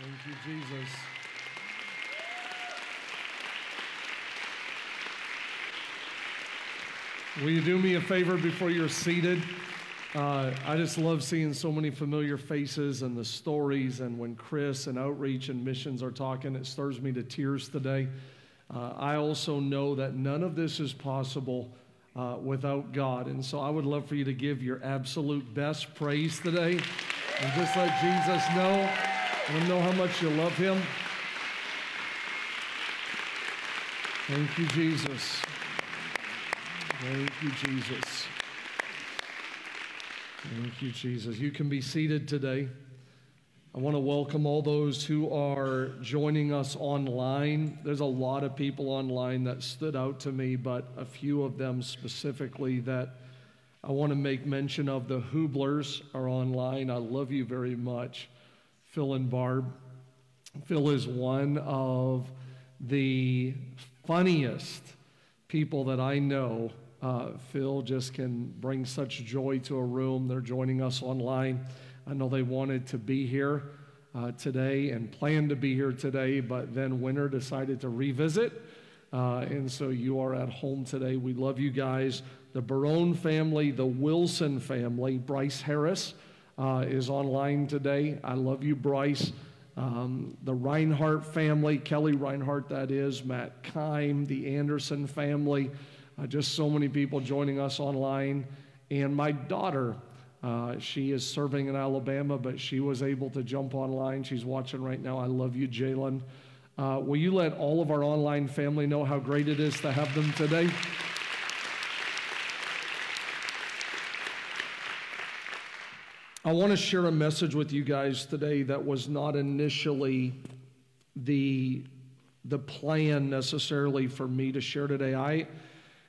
Thank you, Jesus. Will you do me a favor before you're seated? Uh, I just love seeing so many familiar faces and the stories. And when Chris and Outreach and Missions are talking, it stirs me to tears today. Uh, I also know that none of this is possible uh, without God. And so I would love for you to give your absolute best praise today and just let Jesus know. Let him know how much you love him. Thank you, Jesus. Thank you, Jesus. Thank you, Jesus. You can be seated today. I want to welcome all those who are joining us online. There's a lot of people online that stood out to me, but a few of them specifically that I want to make mention of. The Hublers are online. I love you very much, Phil and Barb. Phil is one of the funniest people that I know. Uh, Phil just can bring such joy to a room. They're joining us online. I know they wanted to be here uh, today and planned to be here today, but then winter decided to revisit. Uh, and so you are at home today. We love you guys. The Barone family, the Wilson family, Bryce Harris uh, is online today. I love you, Bryce. Um, the Reinhardt family, Kelly Reinhardt, that is, Matt Kime, the Anderson family, uh, just so many people joining us online. And my daughter, uh, she is serving in Alabama, but she was able to jump online. She's watching right now. I love you, Jalen. Uh, will you let all of our online family know how great it is to have them today? I want to share a message with you guys today that was not initially the, the plan necessarily for me to share today. I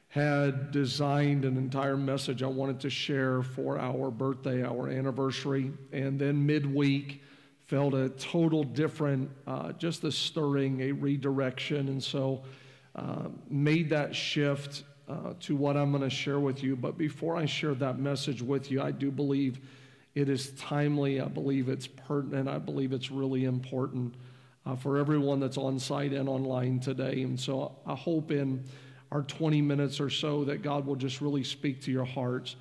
had designed an entire message I wanted to share for our birthday, our anniversary, and then midweek felt a total different, uh, just a stirring, a redirection, and so uh, made that shift uh, to what I'm going to share with you. But before I share that message with you, I do believe it is timely. I believe it's pertinent. I believe it's really important uh, for everyone that's on site and online today. And so I hope in our 20 minutes or so that God will just really speak to your hearts.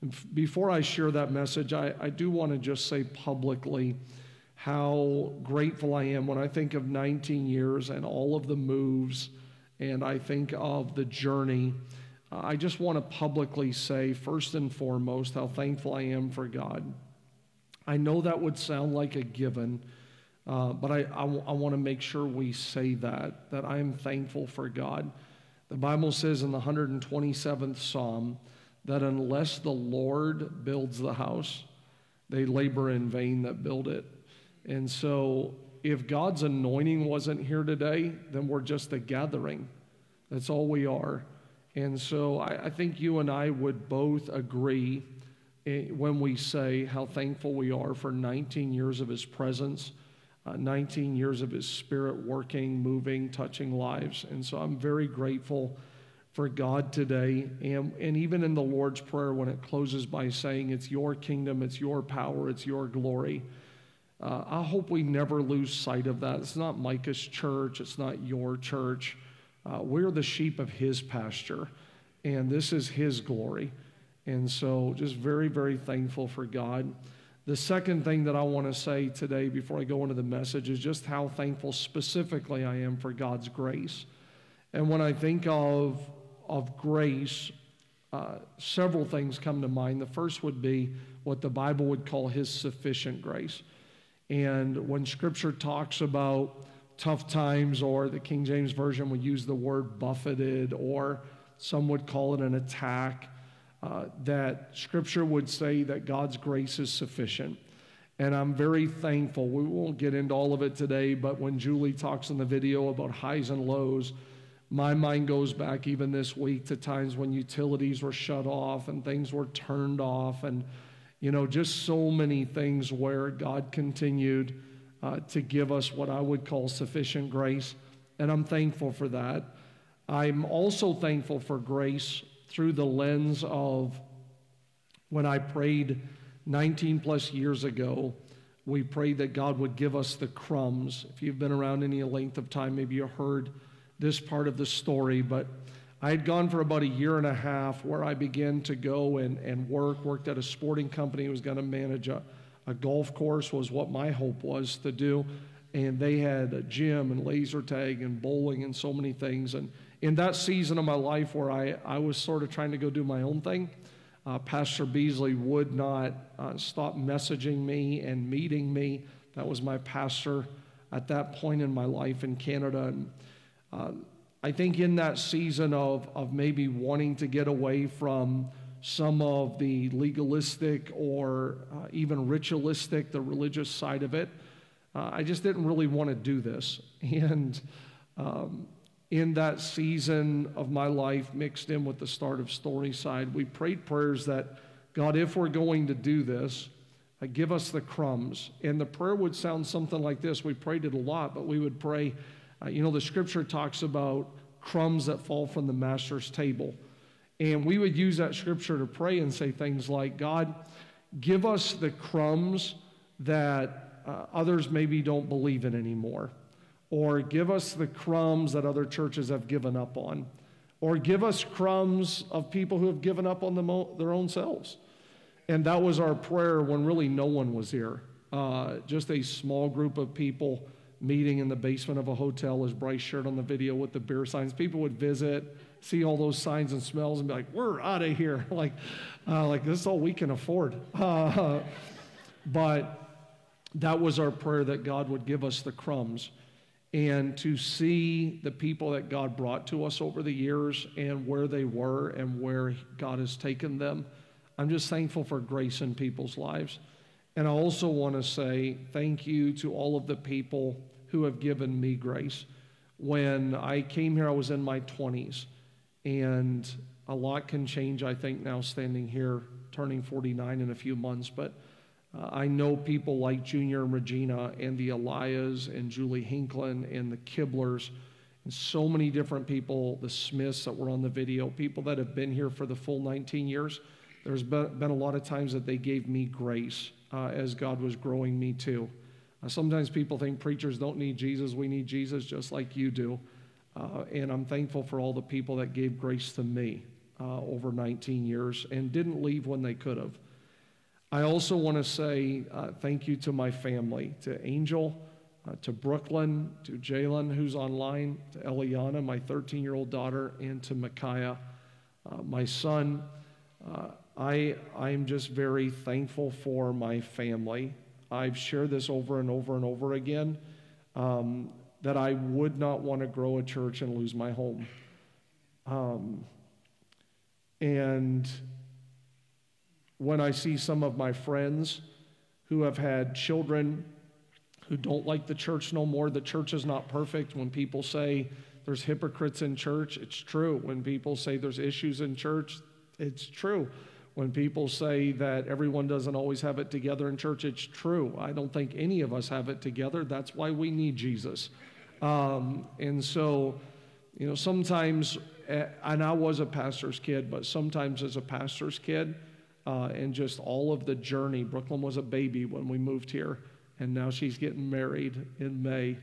And f- before I share that message, I, I do want to just say publicly how grateful I am when I think of 19 years and all of the moves, and I think of the journey. Uh, I just want to publicly say, first and foremost, how thankful I am for God. I know that would sound like a given. Uh, but I, I, want to make sure we say that, that I am thankful for God. The Bible says in the 127th Psalm that unless the Lord builds the house, they labor in vain that build it. And so, if God's anointing wasn't here today, then we're just a gathering. That's all we are. And so, I, I think you and I would both agree eh, when we say how thankful we are for 19 years of His presence uh, 19 years of his spirit working, moving, touching lives. And so I'm very grateful for God today. And, and even in the Lord's Prayer, when it closes by saying, It's your kingdom, it's your power, it's your glory. Uh, I hope we never lose sight of that. It's not Micah's church, it's not your church. Uh, we're the sheep of his pasture, and this is his glory. And so, just very, very thankful for God. The second thing that I want to say today before I go into the message is just how thankful specifically I am for God's grace. And when I think of, of grace, uh, several things come to mind. The first would be what the Bible would call His sufficient grace. And when Scripture talks about tough times, or the King James Version would use the word buffeted, or some would call it an attack, uh, that Scripture would say that God's grace is sufficient. And I'm very thankful. We won't get into all of it today, but when Julie talks in the video about highs and lows, my mind goes back even this week to times when utilities were shut off and things were turned off, and you know, just so many things where God continued uh, to give us what I would call sufficient grace. And I'm thankful for that. I'm also thankful for grace through the lens of when I prayed 19 plus years ago we prayed that God would give us the crumbs. If you've been around any length of time, maybe you heard this part of the story, but I had gone for about a year and a half where I began to go and, and work, worked at a sporting company, was going to manage a, a golf course, was what my hope was to do. And they had a gym and laser tag and bowling and so many things. And in that season of my life where I, I was sort of trying to go do my own thing, uh, Pastor Beasley would not uh, stop messaging me and meeting me. That was my pastor at that point in my life in Canada. And uh, I think in that season of, of maybe wanting to get away from some of the legalistic or uh, even ritualistic, the religious side of it, uh, I just didn't really want to do this. And um, in that season of my life, mixed in with the start of Storyside, we prayed prayers that, God, if we're going to do this, uh, give us the crumbs. And the prayer would sound something like this. We prayed it a lot, but we would pray, uh, you know, the scripture talks about crumbs that fall from the master's table. And we would use that scripture to pray and say things like, God, give us the crumbs that uh, others maybe don't believe in anymore. Or give us the crumbs that other churches have given up on. Or give us crumbs of people who have given up on mo- their own selves. And that was our prayer when really no one was here. Uh, just a small group of people meeting in the basement of a hotel, as Bryce shared on the video with the beer signs. People would visit, see all those signs and smells, and be like, "We're out of here!" like, uh, like this is all we can afford. Uh, but that was our prayer that God would give us the crumbs, and to see the people that God brought to us over the years and where they were and where God has taken them. I'm just thankful for grace in people's lives. And I also want to say thank you to all of the people who have given me grace. When I came here, I was in my 20s, and a lot can change, I think, now standing here, turning 49 in a few months. But uh, I know people like Junior and Regina, and the Elias, and Julie Hinklin, and the Kiblers, and so many different people, the Smiths that were on the video, people that have been here for the full 19 years. There's been, a lot of times that they gave me grace uh, as God was growing me too. Uh, sometimes people think preachers don't need Jesus. We need Jesus just like you do. Uh, and I'm thankful for all the people that gave grace to me uh, over 19 years and didn't leave when they could have. I also want to say uh, thank you to my family, to Angel, uh, to Brooklyn, to Jalen, who's online, to Eliana, my 13 year old daughter, and to Micaiah, uh, my son. I, I'm just very thankful for my family. I've shared this over and over and over again um, that I would not want to grow a church and lose my home. Um, and when I see some of my friends who have had children who don't like the church no more, the church is not perfect. When people say there's hypocrites in church, it's true. When people say there's issues in church, it's true. When people say that everyone doesn't always have it together in church, it's true. I don't think any of us have it together. That's why we need Jesus. Um, and so, you know, sometimes, eh, and I was a pastor's kid, but sometimes as a pastor's kid, uh, and just all of the journey, Brooklyn was a baby when we moved here, and now she's getting married in May.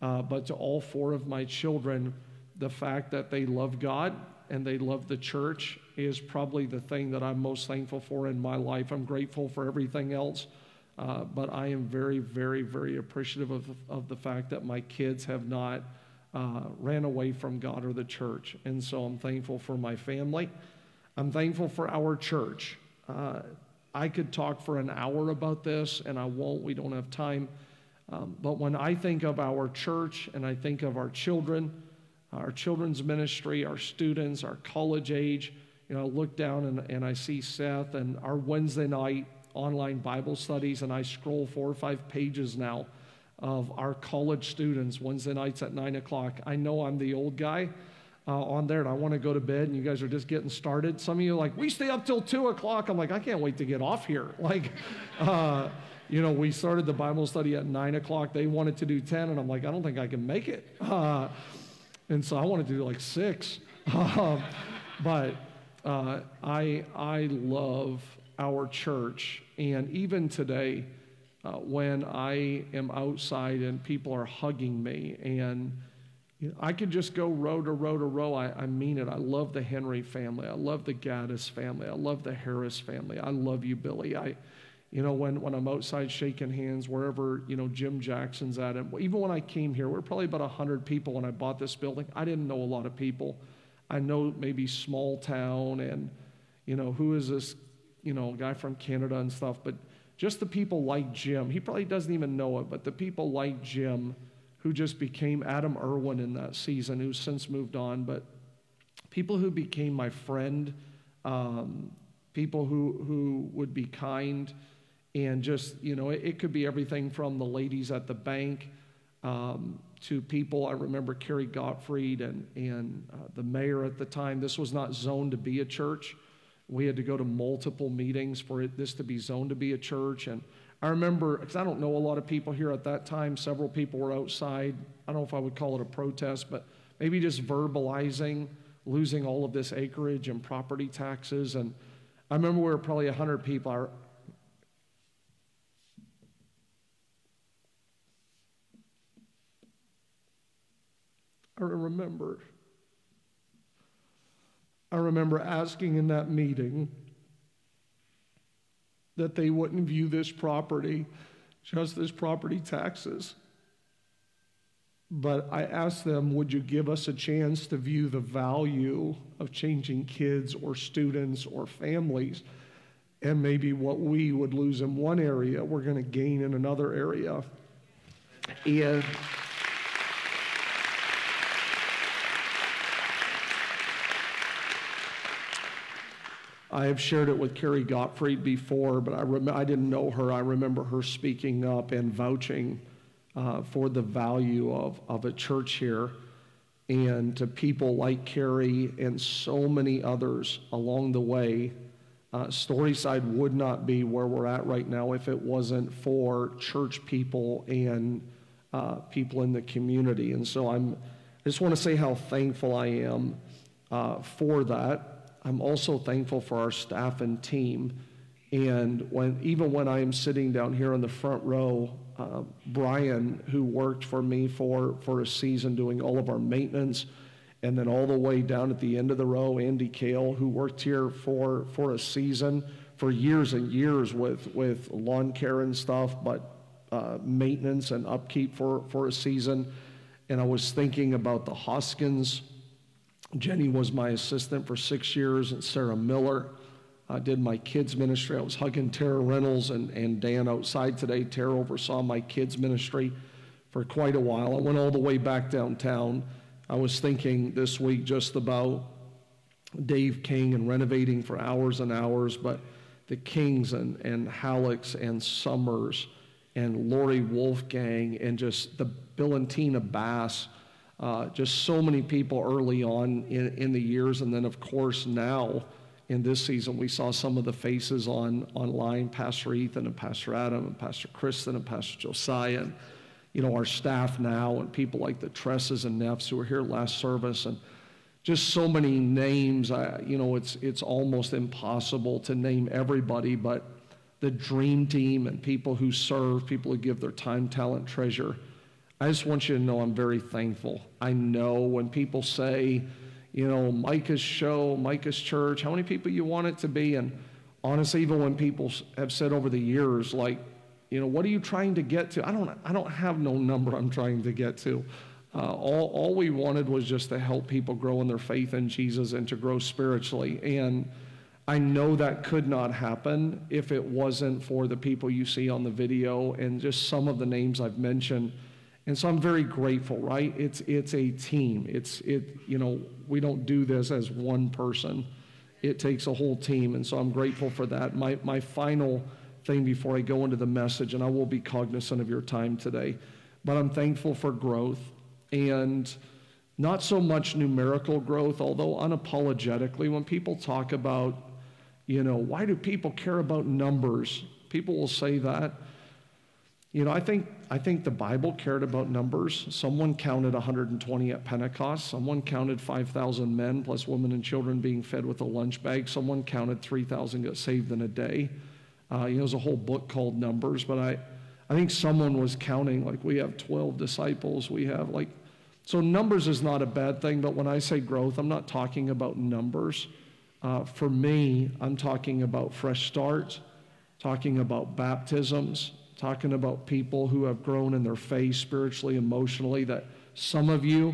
Uh, but to all four of my children, the fact that they love God and they love the church is probably the thing that I'm most thankful for in my life. I'm grateful for everything else, uh, but I am very, very, very appreciative of, of the fact that my kids have not uh, ran away from God or the church. And so I'm thankful for my family. I'm thankful for our church. Uh, I could talk for an hour about this, and I won't. We don't have time. Um, but when I think of our church and I think of our children, our children's ministry, our students, our college age, you know, I look down and, and I see Seth and our Wednesday night online Bible studies, and I scroll four or five pages now of our college students Wednesday nights at nine o'clock. I know I'm the old guy. Uh, on there, and I want to go to bed, and you guys are just getting started. Some of you are like, we stay up till two o'clock. I'm like, I can't wait to get off here. Like, uh, you know, we started the Bible study at nine o'clock. They wanted to do 10, and I'm like, I don't think I can make it. Uh, and so I wanted to do like six. Um, but uh, I, I love our church. And even today, uh, when I am outside and people are hugging me. And you know, I could just go row to row to row. I, I mean it. I love the Henry family. I love the Gaddis family. I love the Harris family. I love you, Billy. I, you know, when, when I'm outside shaking hands, wherever, you know, Jim Jackson's at, and even when I came here, we are probably about 100 people when I bought this building. I didn't know a lot of people. I know maybe small town and, you know, who is this, you know, guy from Canada and stuff, but just the people like Jim. He probably doesn't even know it, but the people like Jim who just became Adam Irwin in that season, who's since moved on, but people who became my friend, um, people who, who would be kind, and just, you know, it, it could be everything from the ladies at the bank um, to people. I remember Carrie Gottfried and, and uh, the mayor at the time. This was not zoned to be a church. We had to go to multiple meetings for it, this to be zoned to be a church. And I remember, because I don't know a lot of people here at that time, several people were outside. I don't know if I would call it a protest, but maybe just verbalizing losing all of this acreage and property taxes. And I remember we were probably 100 people. I, I remember. I remember asking in that meeting that they wouldn't view this property just as property taxes. But I asked them, would you give us a chance to view the value of changing kids or students or families? And maybe what we would lose in one area, we're going to gain in another area. And I have shared it with Carrie Gottfried before, but I, rem- I didn't know her. I remember her speaking up and vouching uh, for the value of, of a church here. And to people like Carrie and so many others along the way, uh, Storyside would not be where we're at right now if it wasn't for church people and uh, people in the community. And so I'm, I just want to say how thankful I am uh, for that. I'm also thankful for our staff and team. And when, even when I am sitting down here in the front row, uh, Brian, who worked for me for, for a season doing all of our maintenance, and then all the way down at the end of the row, Andy Kale, who worked here for, for a season for years and years with, with lawn care and stuff, but uh, maintenance and upkeep for, for a season. And I was thinking about the Hoskins Jenny was my assistant for six years, and Sarah Miller. I did my kids' ministry. I was hugging Tara Reynolds and, and Dan outside today. Tara oversaw my kids' ministry for quite a while. I went all the way back downtown. I was thinking this week just about Dave King and renovating for hours and hours, but the Kings and, and Halleck's and Summers and Lori Wolfgang and just the Bill and Tina Bass uh, just so many people early on in, in the years. And then, of course, now in this season, we saw some of the faces on online Pastor Ethan and Pastor Adam and Pastor Kristen and Pastor Josiah. And, you know, our staff now and people like the Tresses and Neffs who were here last service. And just so many names. I, you know, it's, it's almost impossible to name everybody, but the dream team and people who serve, people who give their time, talent, treasure I just want you to know I'm very thankful. I know when people say, you know, Micah's show, Micah's church, how many people you want it to be. And honestly, even when people have said over the years, like, you know, what are you trying to get to? I don't, I don't have no number I'm trying to get to. Uh, all, all we wanted was just to help people grow in their faith in Jesus and to grow spiritually. And I know that could not happen if it wasn't for the people you see on the video and just some of the names I've mentioned. And so I'm very grateful, right? It's, it's a team. It's, it, you know, we don't do this as one person. It takes a whole team. And so I'm grateful for that. My, my final thing before I go into the message, and I will be cognizant of your time today, but I'm thankful for growth and not so much numerical growth, although unapologetically, when people talk about, you know, why do people care about numbers? People will say that. You know, I think, I think the Bible cared about numbers. Someone counted 120 at Pentecost. Someone counted 5,000 men plus women and children being fed with a lunch bag. Someone counted 3,000 got saved in a day. Uh, you know, there's a whole book called Numbers, but I, I think someone was counting, like, we have 12 disciples. We have, like, so numbers is not a bad thing, but when I say growth, I'm not talking about numbers. Uh, for me, I'm talking about fresh starts, talking about baptisms, talking about people who have grown in their faith spiritually, emotionally. That some of you,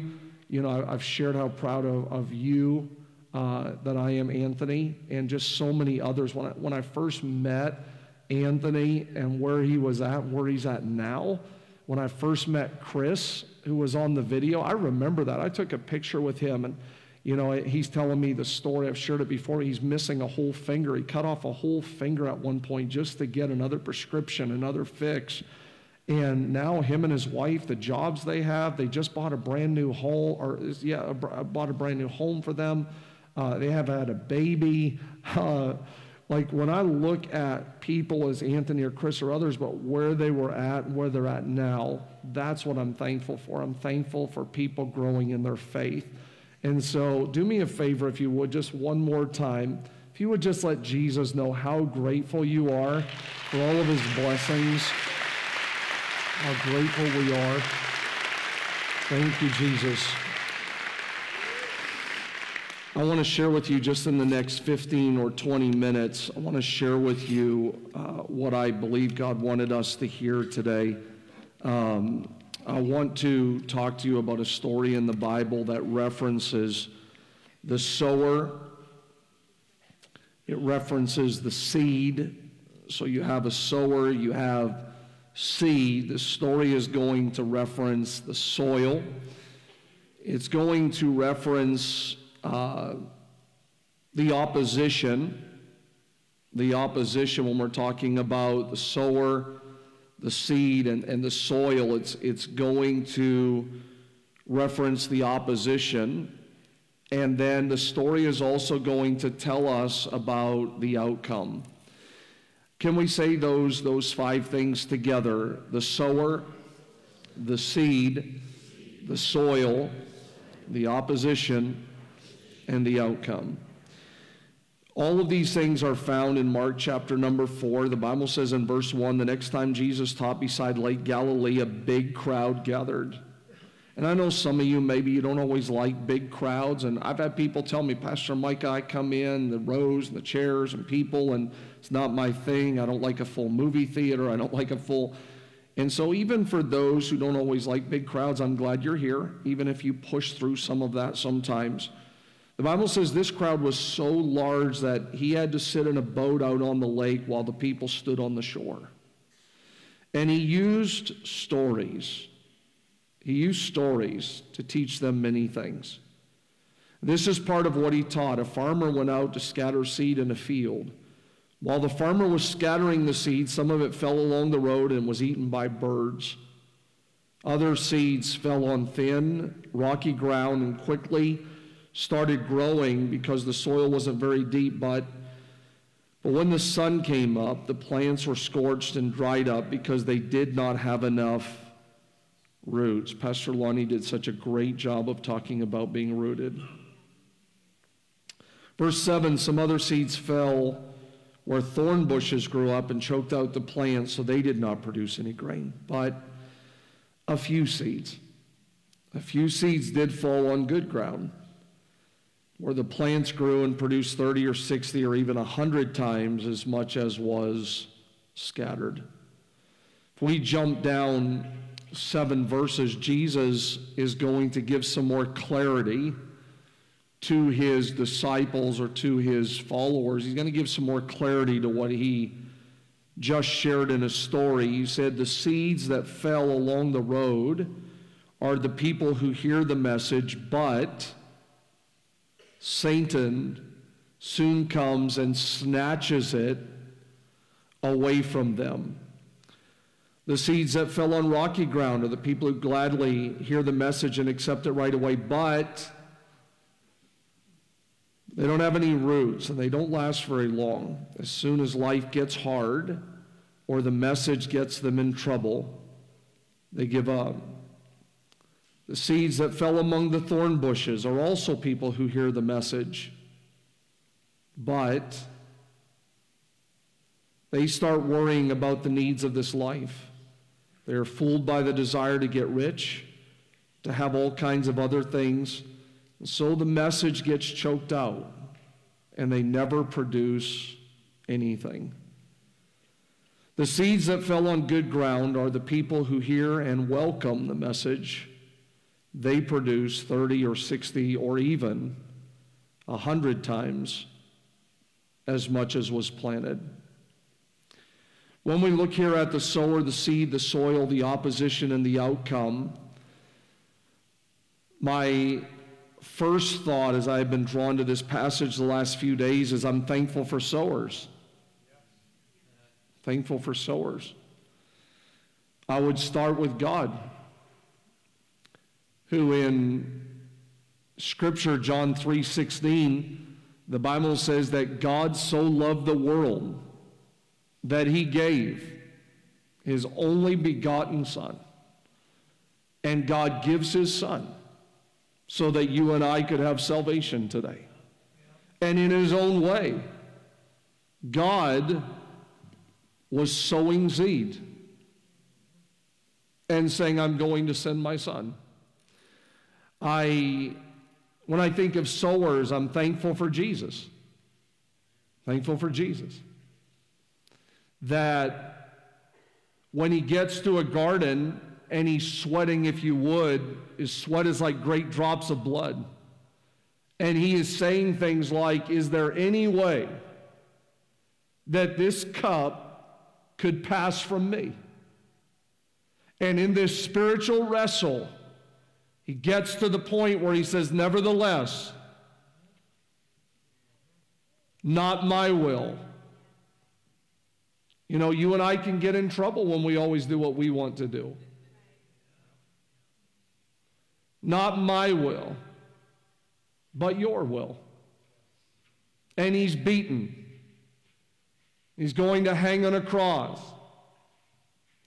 you know, I've shared how proud of, of you uh, that I am, Anthony, and just so many others. When I, when I first met Anthony and where he was at, where he's at now, when I first met Chris, who was on the video, I remember that. I took a picture with him and you know, he's telling me the story. I've shared it before. He's missing a whole finger. He cut off a whole finger at one point just to get another prescription, another fix. And now him and his wife, the jobs they have, they just bought a brand new home, or yeah, bought a brand new home for them. Uh, they have had a baby. Uh, like when I look at people as Anthony or Chris or others, but where they were at and where they're at now, that's what I'm thankful for. I'm thankful for people growing in their faith. And so, do me a favor, if you would, just one more time. If you would just let Jesus know how grateful you are for all of his blessings, how grateful we are. Thank you, Jesus. I want to share with you just in the next 15 or 20 minutes, I want to share with you uh, what I believe God wanted us to hear today. Um, I want to talk to you about a story in the Bible that references the sower, it references the seed. So you have a sower, you have seed. The story is going to reference the soil, it's going to reference uh, the opposition. The opposition, when we're talking about the sower the seed and, and the soil, it's, it's going to reference the opposition. And then the story is also going to tell us about the outcome. Can we say those, those five things together? The sower, the seed, the soil, the opposition, and the outcome. All of these things are found in Mark chapter number four. The Bible says in verse one, the next time Jesus taught beside Lake Galilee, a big crowd gathered. And I know some of you, maybe you don't always like big crowds. And I've had people tell me, Pastor Mike, I come in, the rows and the chairs and people, and it's not my thing. I don't like a full movie theater. I don't like a full. And so, even for those who don't always like big crowds, I'm glad you're here, even if you push through some of that sometimes. The Bible says this crowd was so large that he had to sit in a boat out on the lake while the people stood on the shore. And he used stories. He used stories to teach them many things. This is part of what he taught. A farmer went out to scatter seed in a field. While the farmer was scattering the seed, some of it fell along the road and was eaten by birds. Other seeds fell on thin, rocky ground and quickly started growing because the soil wasn't very deep, but but when the sun came up, the plants were scorched and dried up because they did not have enough roots. Pastor Lonnie did such a great job of talking about being rooted. Verse 7 Some other seeds fell where thorn bushes grew up and choked out the plants, so they did not produce any grain. But a few seeds. A few seeds did fall on good ground where the plants grew and produced 30 or 60 or even 100 times as much as was scattered. If we jump down seven verses, Jesus is going to give some more clarity to his disciples or to his followers. He's going to give some more clarity to what he just shared in a story. He said, The seeds that fell along the road are the people who hear the message, but Satan soon comes and snatches it away from them. The seeds that fell on rocky ground are the people who gladly hear the message and accept it right away, but they don't have any roots and they don't last very long. As soon as life gets hard or the message gets them in trouble, they give up. The seeds that fell among the thorn bushes are also people who hear the message, but they start worrying about the needs of this life. They are fooled by the desire to get rich, to have all kinds of other things. And so the message gets choked out, and they never produce anything. The seeds that fell on good ground are the people who hear and welcome the message. They produce 30 or 60 or even 100 times as much as was planted. When we look here at the sower, the seed, the soil, the opposition, and the outcome, my first thought as I've been drawn to this passage the last few days is I'm thankful for sowers. Thankful for sowers. I would start with God, who in Scripture, John 3 16, the Bible says that God so loved the world that he gave his only begotten Son. And God gives his Son so that you and I could have salvation today. And in his own way, God was sowing seed and saying, I'm going to send my son. I when I think of sowers, I'm thankful for Jesus. Thankful for Jesus. That when he gets to a garden and he's sweating, if you would, his sweat is like great drops of blood. And he is saying things like, Is there any way that this cup could pass from me? And in this spiritual wrestle, he gets to the point where he says, Nevertheless, not my will. You know, you and I can get in trouble when we always do what we want to do. Not my will, but your will. And he's beaten. He's going to hang on a cross.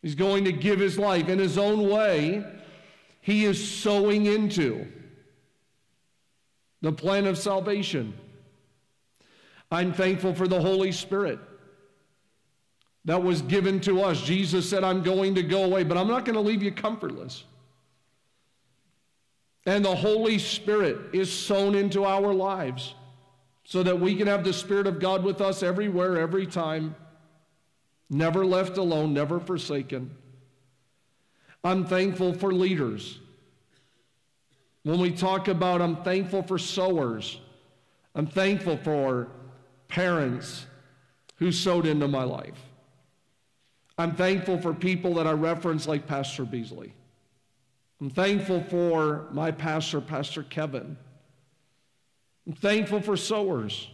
He's going to give his life in his own way he is sowing into the plan of salvation. I'm thankful for the Holy Spirit that was given to us. Jesus said, I'm going to go away, but I'm not going to leave you comfortless. And the Holy Spirit is sown into our lives so that we can have the Spirit of God with us everywhere, every time, never left alone, never forsaken. I'm thankful for leaders. When we talk about I'm thankful for sowers, I'm thankful for parents who sowed into my life. I'm thankful for people that I reference like Pastor Beasley. I'm thankful for my pastor, Pastor Kevin. I'm thankful for sowers.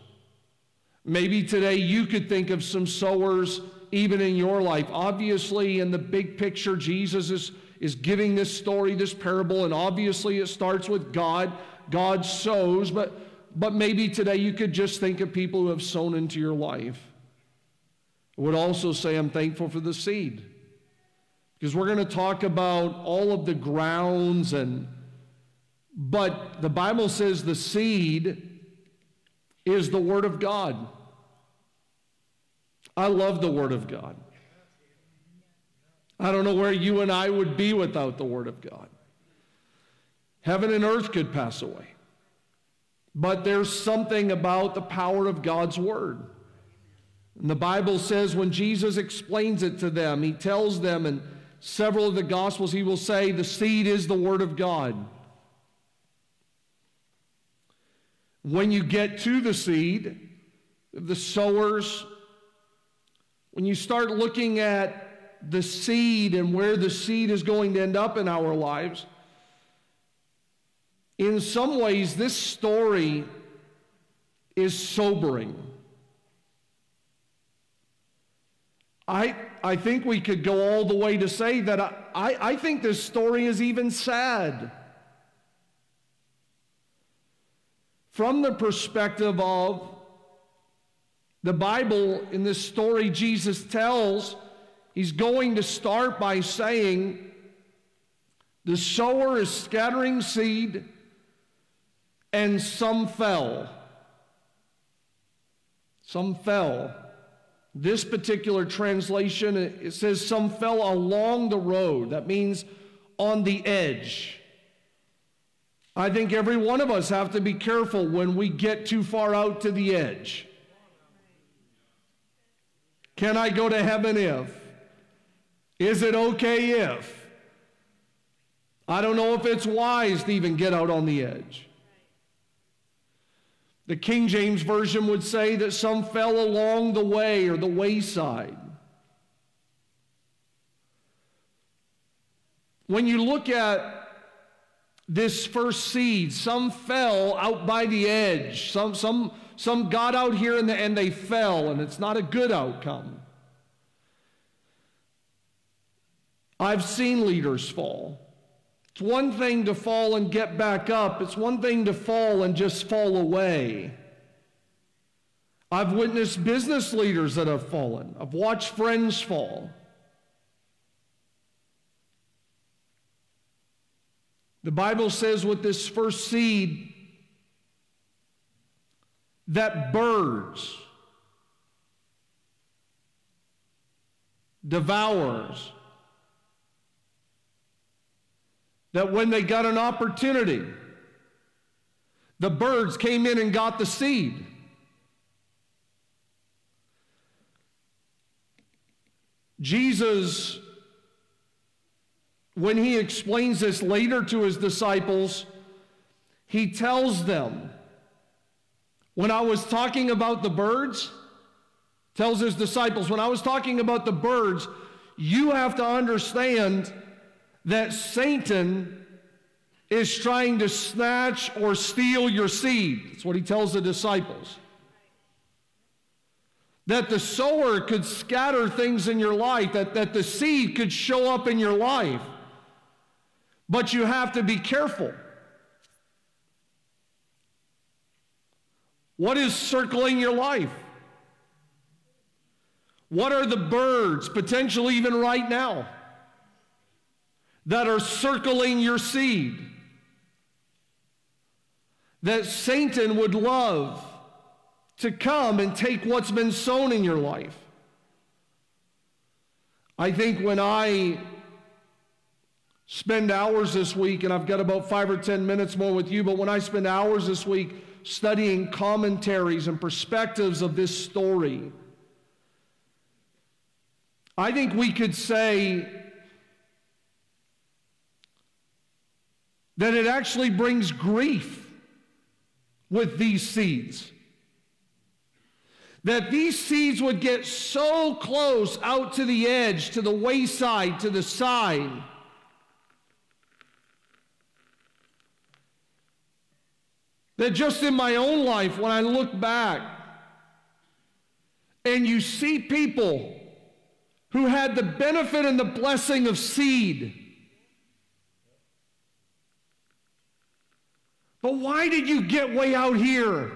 Maybe today you could think of some sowers even in your life. Obviously, in the big picture, Jesus is, is giving this story, this parable, and obviously it starts with God. God sows, but, but maybe today you could just think of people who have sown into your life. I would also say I'm thankful for the seed. Because we're going to talk about all of the grounds and but the Bible says the seed is the word of God. I love the Word of God. I don't know where you and I would be without the Word of God. Heaven and earth could pass away. But there's something about the power of God's Word. And the Bible says when Jesus explains it to them, he tells them in several of the Gospels, he will say, The seed is the Word of God. When you get to the seed, the sowers when you start looking at the seed and where the seed is going to end up in our lives, in some ways, this story is sobering. I, I think we could go all the way to say that I, I, I think this story is even sad. From the perspective of the Bible, in this story Jesus tells, he's going to start by saying, The sower is scattering seed, and some fell. Some fell. This particular translation, it says some fell along the road. That means on the edge. I think every one of us have to be careful when we get too far out to the edge. Can I go to heaven if? Is it okay if? I don't know if it's wise to even get out on the edge. The King James Version would say that some fell along the way or the wayside. When you look at this first seed, some fell out by the edge. Some, some, some got out here and, the, and they fell, and it's not a good outcome. I've seen leaders fall. It's one thing to fall and get back up, it's one thing to fall and just fall away. I've witnessed business leaders that have fallen, I've watched friends fall. The Bible says with this first seed that birds, devours, that when they got an opportunity, the birds came in and got the seed. Jesus, when he explains this later to his disciples, he tells them, when I was talking about the birds, tells his disciples, when I was talking about the birds, you have to understand that Satan is trying to snatch or steal your seed. That's what he tells the disciples. That the sower could scatter things in your life, that, that the seed could show up in your life. But you have to be careful. What is circling your life? What are the birds, potentially even right now? that are circling your seed that Satan would love to come and take what's been sown in your life. I think when I spend hours this week, and I've got about five or 10 minutes more with you, but when I spend hours this week studying commentaries and perspectives of this story, I think we could say that it actually brings grief with these seeds. That these seeds would get so close out to the edge, to the wayside, to the side. That just in my own life, when I look back. And you see people who had the benefit and the blessing of seed. But why did you get way out here?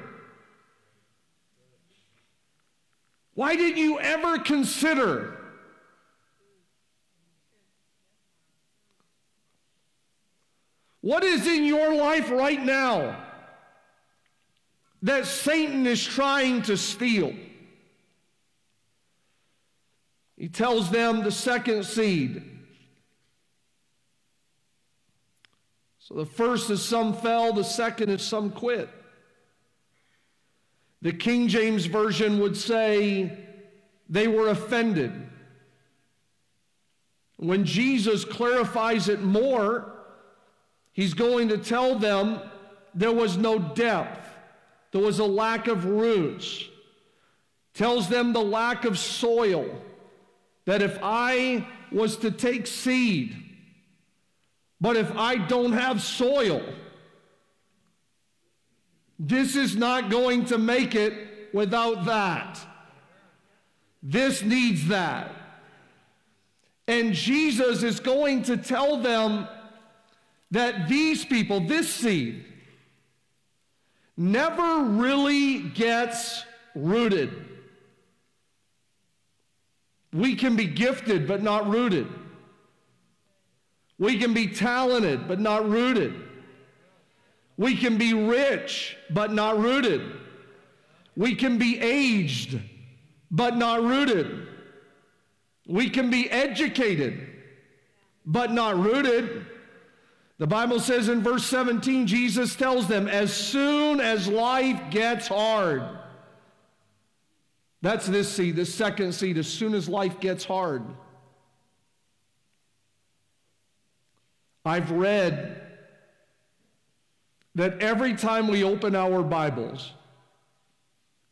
Why didn't you ever consider what is in your life right now that Satan is trying to steal? He tells them the second seed So the first is some fell, the second is some quit. The King James Version would say they were offended. When Jesus clarifies it more, he's going to tell them there was no depth, there was a lack of roots. Tells them the lack of soil. That if I was to take seed, but if I don't have soil, this is not going to make it without that. This needs that. And Jesus is going to tell them that these people, this seed, never really gets rooted. We can be gifted, but not rooted. We can be talented, but not rooted. We can be rich, but not rooted. We can be aged, but not rooted. We can be educated, but not rooted. The Bible says in verse 17, Jesus tells them, as soon as life gets hard, that's this seed, this second seed, as soon as life gets hard. I've read that every time we open our Bibles,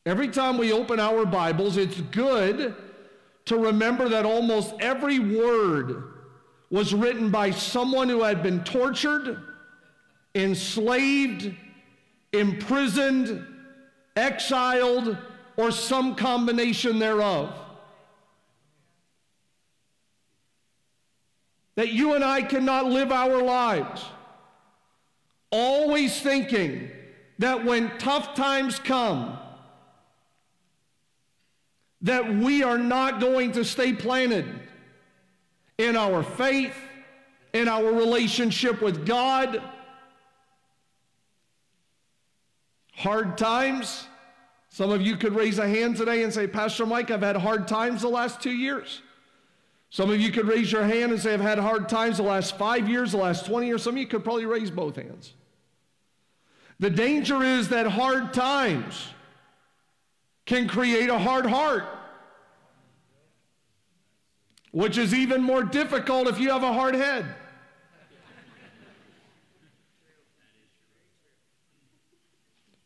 every time we open our Bibles, it's good to remember that almost every word was written by someone who had been tortured, enslaved, imprisoned, exiled, or some combination thereof. That you and I cannot live our lives always thinking that when tough times come, that we are not going to stay planted in our faith, in our relationship with God. Hard times. Some of you could raise a hand today and say, Pastor Mike, I've had hard times the last two years. Some of you could raise your hand and say, I've had hard times the last five years, the last 20 years. Some of you could probably raise both hands. The danger is that hard times can create a hard heart, which is even more difficult if you have a hard head.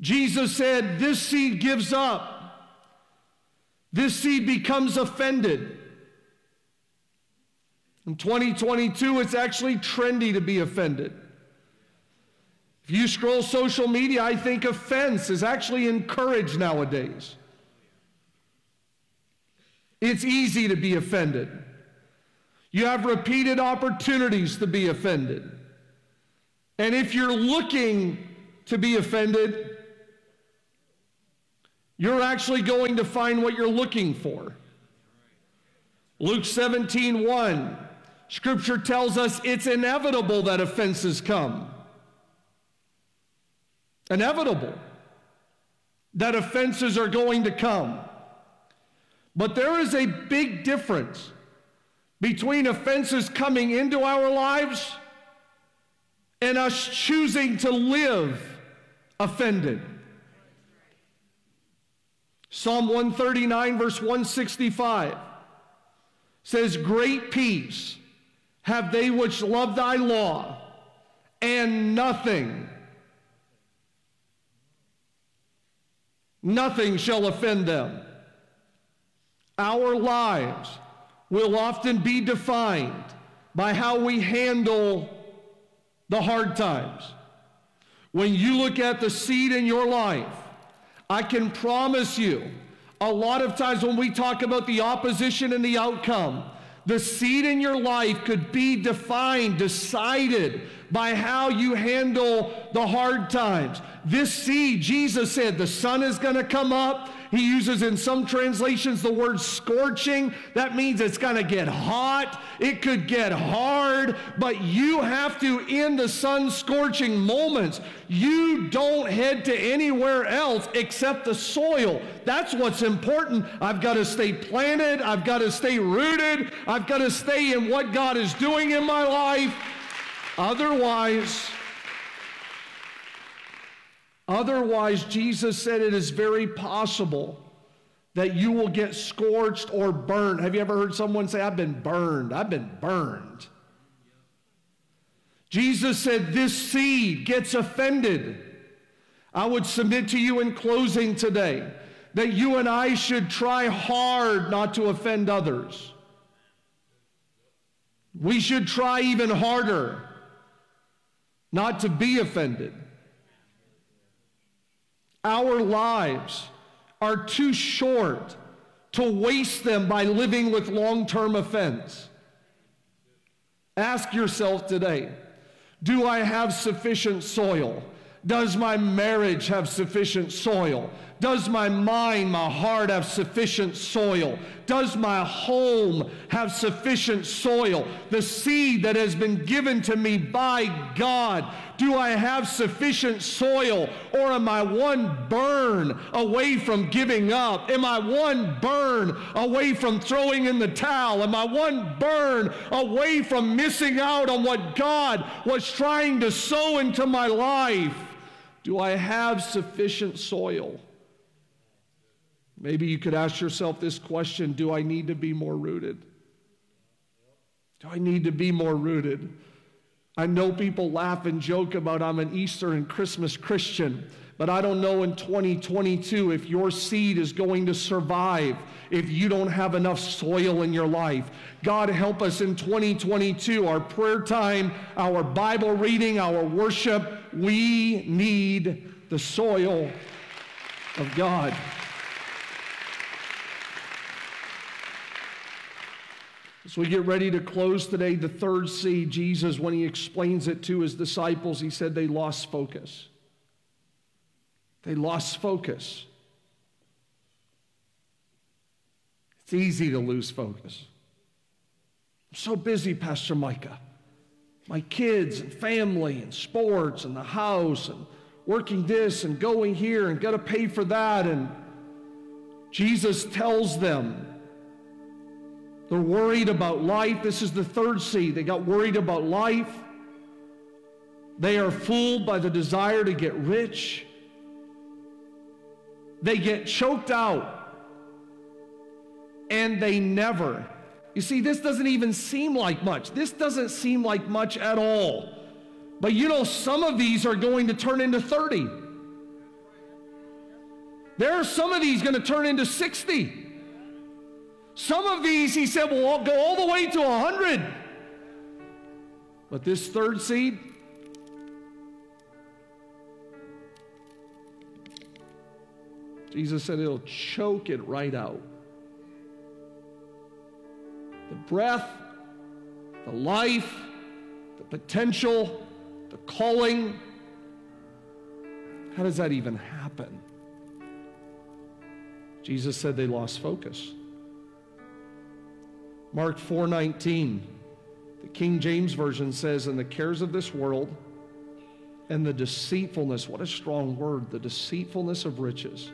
Jesus said, This seed gives up. This seed becomes offended. In 2022, it's actually trendy to be offended. If you scroll social media, I think offense is actually encouraged nowadays. It's easy to be offended. You have repeated opportunities to be offended. And if you're looking to be offended, you're actually going to find what you're looking for. Luke 17, 1, scripture tells us it's inevitable that offenses come inevitable that offenses are going to come. But there is a big difference between offenses coming into our lives and us choosing to live offended. Psalm 139, verse 165 says, Great peace have they which love thy law, and nothing Nothing shall offend them. Our lives will often be defined by how we handle the hard times. When you look at the seed in your life, I can promise you, a lot of times when we talk about the opposition and the outcome, the seed in your life could be defined, decided by how you handle the hard times. This seed, Jesus said, the sun is going to come up. He uses in some translations the word scorching. That means it's going to get hot. It could get hard, but you have to, in the sun scorching moments, you don't head to anywhere else except the soil. That's what's important. I've got to stay planted. I've got to stay rooted. I've got to stay in what God is doing in my life. Otherwise, Otherwise, Jesus said it is very possible that you will get scorched or burned. Have you ever heard someone say, I've been burned? I've been burned. Jesus said, This seed gets offended. I would submit to you in closing today that you and I should try hard not to offend others. We should try even harder not to be offended. Our lives are too short to waste them by living with long term offense. Ask yourself today do I have sufficient soil? Does my marriage have sufficient soil? Does my mind, my heart have sufficient soil? Does my home have sufficient soil? The seed that has been given to me by God, do I have sufficient soil? Or am I one burn away from giving up? Am I one burn away from throwing in the towel? Am I one burn away from missing out on what God was trying to sow into my life? Do I have sufficient soil? Maybe you could ask yourself this question Do I need to be more rooted? Do I need to be more rooted? I know people laugh and joke about I'm an Easter and Christmas Christian, but I don't know in 2022 if your seed is going to survive if you don't have enough soil in your life. God help us in 2022, our prayer time, our Bible reading, our worship. We need the soil of God. As we get ready to close today, the third C, Jesus, when he explains it to his disciples, he said they lost focus. They lost focus. It's easy to lose focus. I'm so busy, Pastor Micah. My kids and family and sports and the house and working this and going here and got to pay for that. And Jesus tells them, they're worried about life. This is the third C. They got worried about life. They are fooled by the desire to get rich. They get choked out. And they never. You see, this doesn't even seem like much. This doesn't seem like much at all. But you know, some of these are going to turn into 30. There are some of these going to turn into 60. Some of these, he said, will go all the way to 100. But this third seed, Jesus said it'll choke it right out. The breath, the life, the potential, the calling. How does that even happen? Jesus said they lost focus. Mark 4:19. The King James version says and the cares of this world and the deceitfulness, what a strong word, the deceitfulness of riches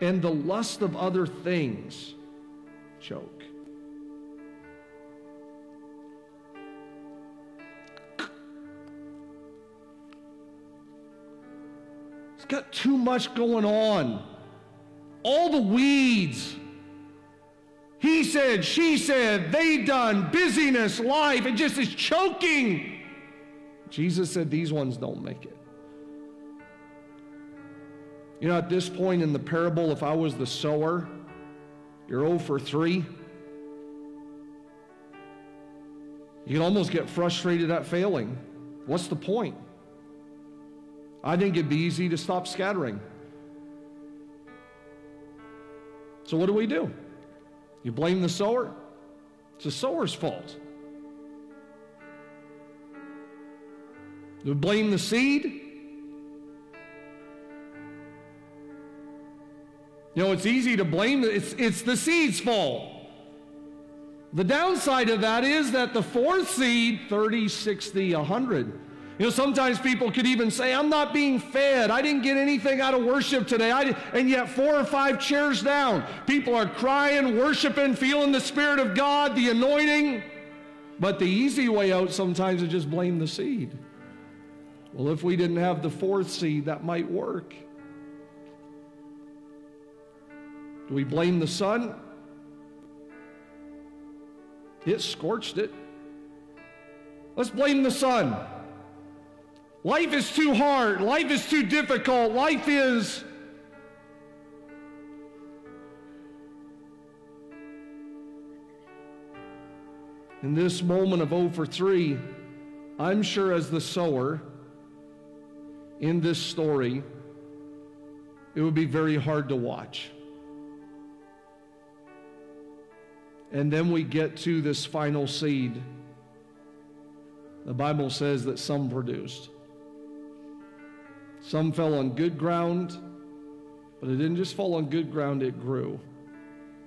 and the lust of other things choke. It's got too much going on. All the weeds he said, she said, they done, busyness, life, it just is choking. Jesus said, These ones don't make it. You know, at this point in the parable, if I was the sower, you're 0 for 3. You can almost get frustrated at failing. What's the point? I think it'd be easy to stop scattering. So, what do we do? You blame the sower? It's the sower's fault. You blame the seed? You know, it's easy to blame, it's, it's the seed's fault. The downside of that is that the fourth seed, 30, 60, 100, you know, sometimes people could even say, I'm not being fed. I didn't get anything out of worship today. I and yet, four or five chairs down, people are crying, worshiping, feeling the Spirit of God, the anointing. But the easy way out sometimes is just blame the seed. Well, if we didn't have the fourth seed, that might work. Do we blame the sun? It scorched it. Let's blame the sun. Life is too hard. Life is too difficult. Life is. In this moment of 0 for 3, I'm sure as the sower in this story, it would be very hard to watch. And then we get to this final seed. The Bible says that some produced. Some fell on good ground, but it didn't just fall on good ground, it grew.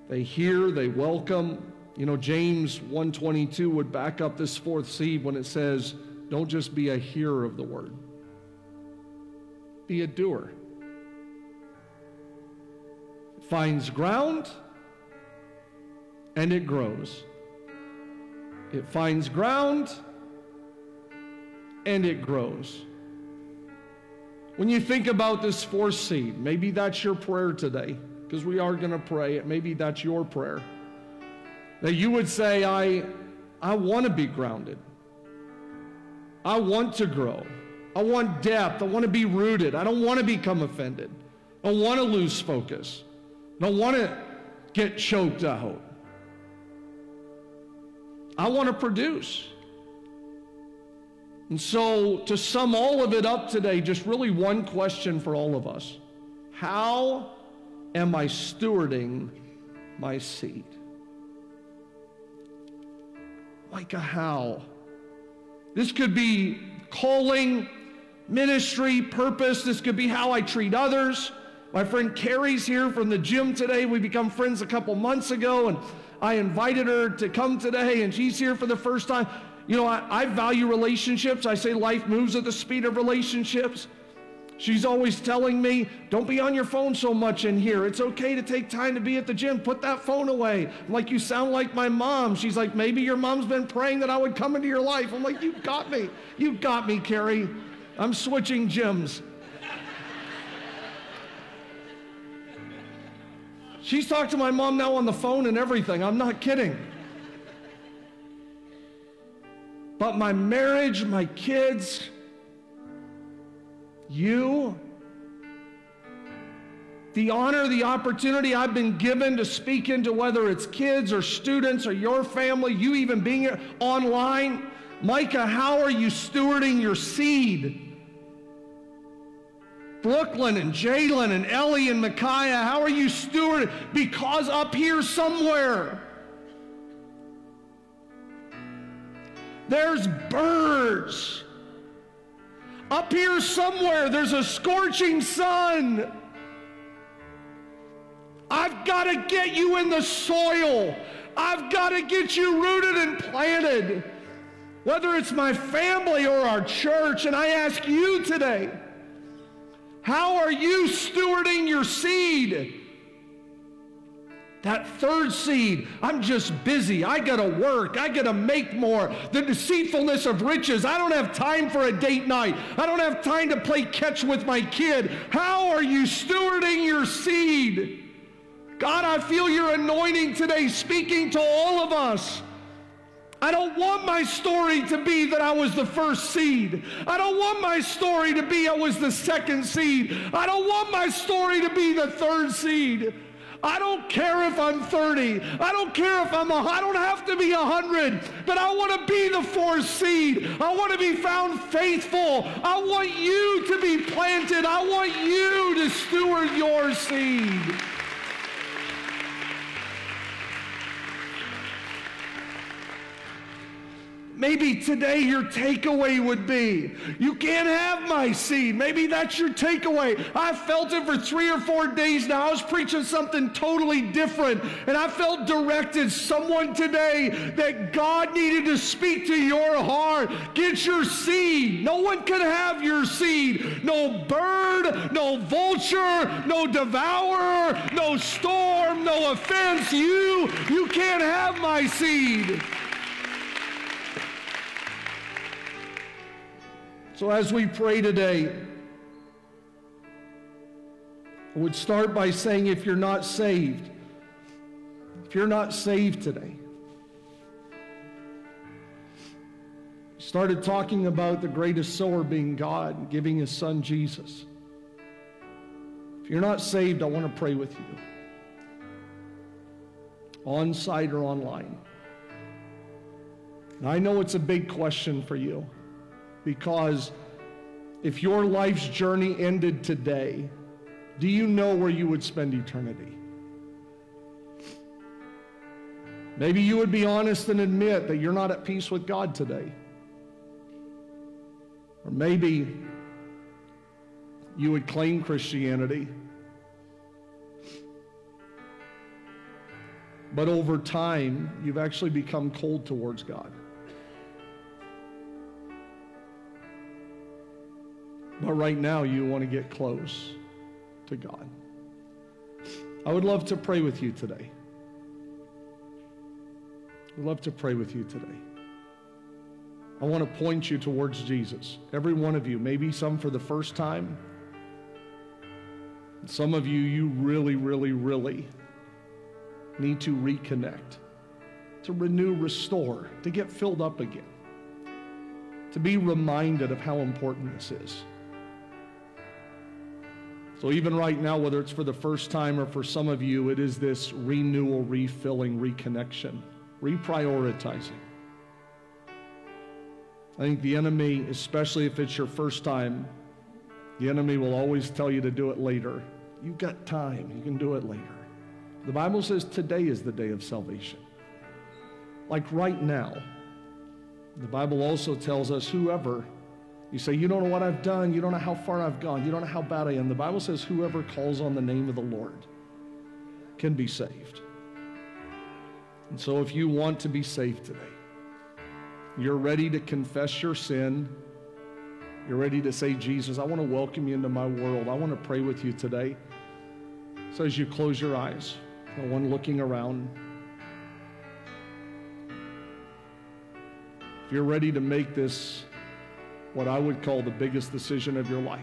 They hear, they welcome. You know, James 122 would back up this fourth seed when it says, don't just be a hearer of the word. Be a doer. It finds ground and it grows. It finds ground and it grows. When you think about this fourth seed, maybe that's your prayer today, because we are going to pray it. Maybe that's your prayer. That you would say, I, I want to be grounded. I want to grow. I want depth. I want to be rooted. I don't want to become offended. I don't want to lose focus. I don't want to get choked out. I want to produce. And so, to sum all of it up today, just really one question for all of us How am I stewarding my seed? Like a how? This could be calling, ministry, purpose. This could be how I treat others. My friend Carrie's here from the gym today. We become friends a couple months ago, and I invited her to come today, and she's here for the first time. You know, I, I value relationships. I say life moves at the speed of relationships. She's always telling me, don't be on your phone so much in here. It's okay to take time to be at the gym. Put that phone away. I'm like, you sound like my mom. She's like, maybe your mom's been praying that I would come into your life. I'm like, you've got me. You've got me, Carrie. I'm switching gyms. She's talked to my mom now on the phone and everything. I'm not kidding. But my marriage, my kids, you, the honor, the opportunity I've been given to speak into whether it's kids or students or your family, you even being online. Micah, how are you stewarding your seed? Brooklyn and Jalen and Ellie and Micaiah, how are you stewarding? Because up here somewhere, There's birds. Up here somewhere, there's a scorching sun. I've got to get you in the soil. I've got to get you rooted and planted. Whether it's my family or our church, and I ask you today, how are you stewarding your seed? That third seed, I'm just busy. I got to work. I got to make more. The deceitfulness of riches. I don't have time for a date night. I don't have time to play catch with my kid. How are you stewarding your seed? God, I feel your anointing today speaking to all of us. I don't want my story to be that I was the first seed. I don't want my story to be I was the second seed. I don't want my story to be the third seed. I don't care if I'm 30. I don't care if I'm a, I don't have to be 100, but I want to be the fourth seed. I want to be found faithful. I want you to be planted. I want you to steward your seed. Maybe today your takeaway would be, you can't have my seed. Maybe that's your takeaway. I felt it for three or four days now. I was preaching something totally different, and I felt directed someone today that God needed to speak to your heart. Get your seed. No one can have your seed. No bird, no vulture, no devourer, no storm, no offense. You, you can't have my seed. So, as we pray today, I would start by saying if you're not saved, if you're not saved today, started talking about the greatest sower being God, and giving his son Jesus. If you're not saved, I want to pray with you. On site or online. And I know it's a big question for you. Because if your life's journey ended today, do you know where you would spend eternity? Maybe you would be honest and admit that you're not at peace with God today. Or maybe you would claim Christianity. but over time, you've actually become cold towards God. But right now, you want to get close to God. I would love to pray with you today. I'd love to pray with you today. I want to point you towards Jesus. Every one of you, maybe some for the first time. Some of you, you really, really, really need to reconnect, to renew, restore, to get filled up again, to be reminded of how important this is. So, even right now, whether it's for the first time or for some of you, it is this renewal, refilling, reconnection, reprioritizing. I think the enemy, especially if it's your first time, the enemy will always tell you to do it later. You've got time, you can do it later. The Bible says today is the day of salvation. Like right now. The Bible also tells us whoever, you say, you don't know what I've done, you don't know how far I've gone, you don't know how bad I am. The Bible says whoever calls on the name of the Lord can be saved. And so if you want to be saved today, you're ready to confess your sin. You're ready to say, Jesus, I want to welcome you into my world. I want to pray with you today. So as you close your eyes, no one looking around. If you're ready to make this what I would call the biggest decision of your life,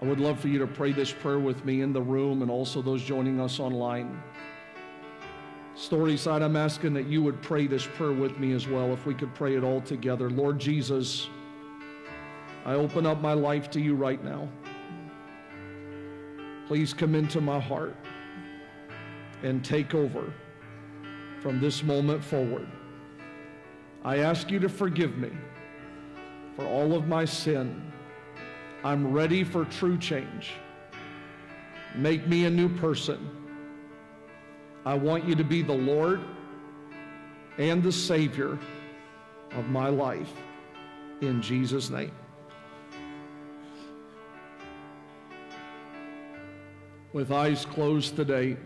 I would love for you to pray this prayer with me in the room and also those joining us online. Storyside, I'm asking that you would pray this prayer with me as well, if we could pray it all together. Lord Jesus, I open up my life to you right now. Please come into my heart and take over from this moment forward. I ask you to forgive me for all of my sin. I'm ready for true change. Make me a new person. I want you to be the Lord and the Savior of my life. In Jesus' name. With eyes closed today,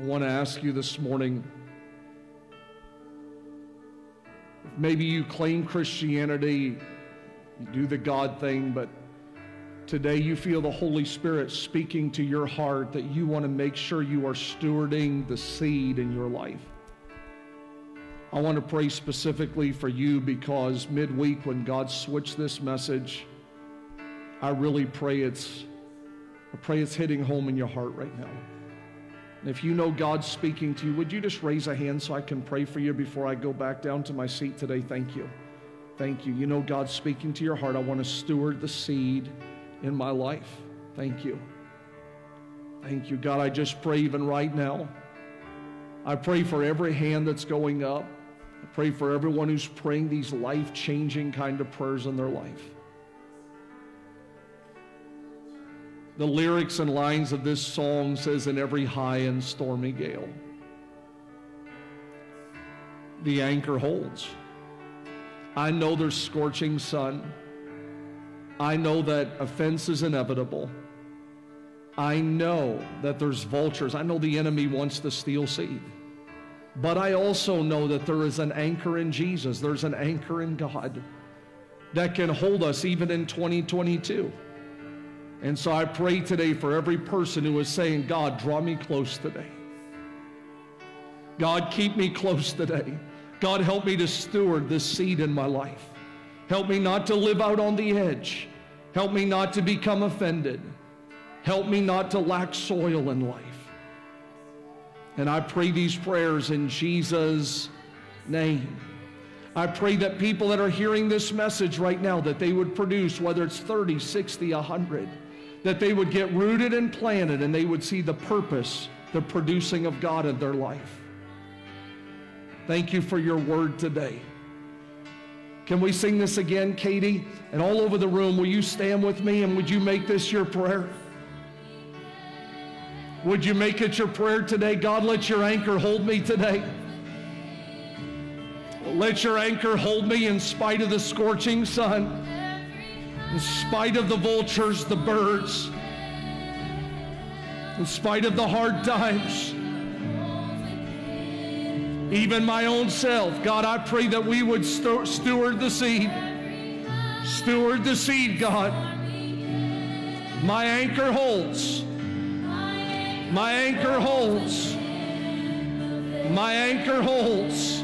I want to ask you this morning maybe you claim Christianity, you do the God thing, but Today, you feel the Holy Spirit speaking to your heart that you want to make sure you are stewarding the seed in your life. I want to pray specifically for you because midweek, when God switched this message, I really pray it's, I pray it's hitting home in your heart right now. And if you know God's speaking to you, would you just raise a hand so I can pray for you before I go back down to my seat today? Thank you. Thank you. You know God's speaking to your heart. I want to steward the seed in my life. Thank you. Thank you, God. I just pray even right now. I pray for every hand that's going up. I pray for everyone who's praying these life changing kind of prayers in their life. The lyrics and lines of this song says in every high and stormy gale the anchor holds. I know there's scorching sun. I know that offense is inevitable. I know that there's vultures. I know the enemy wants to steal seed. But I also know that there is an anchor in Jesus. There's an anchor in God that can hold us even in 2022. And so I pray today for every person who is saying, God, draw me close today. God, keep me close today. God, help me to steward this seed in my life. Help me not to live out on the edge. Help me not to become offended. Help me not to lack soil in life. And I pray these prayers in Jesus' name. I pray that people that are hearing this message right now, that they would produce, whether it's 30, 60, 100, that they would get rooted and planted and they would see the purpose, the producing of God in their life. Thank you for your word today. Can we sing this again, Katie? And all over the room, will you stand with me and would you make this your prayer? Would you make it your prayer today? God, let your anchor hold me today. Let your anchor hold me in spite of the scorching sun, in spite of the vultures, the birds. in spite of the hard times, even my own self. God, I pray that we would steward the seed. Steward the seed, God. My anchor holds. My anchor holds. My anchor holds.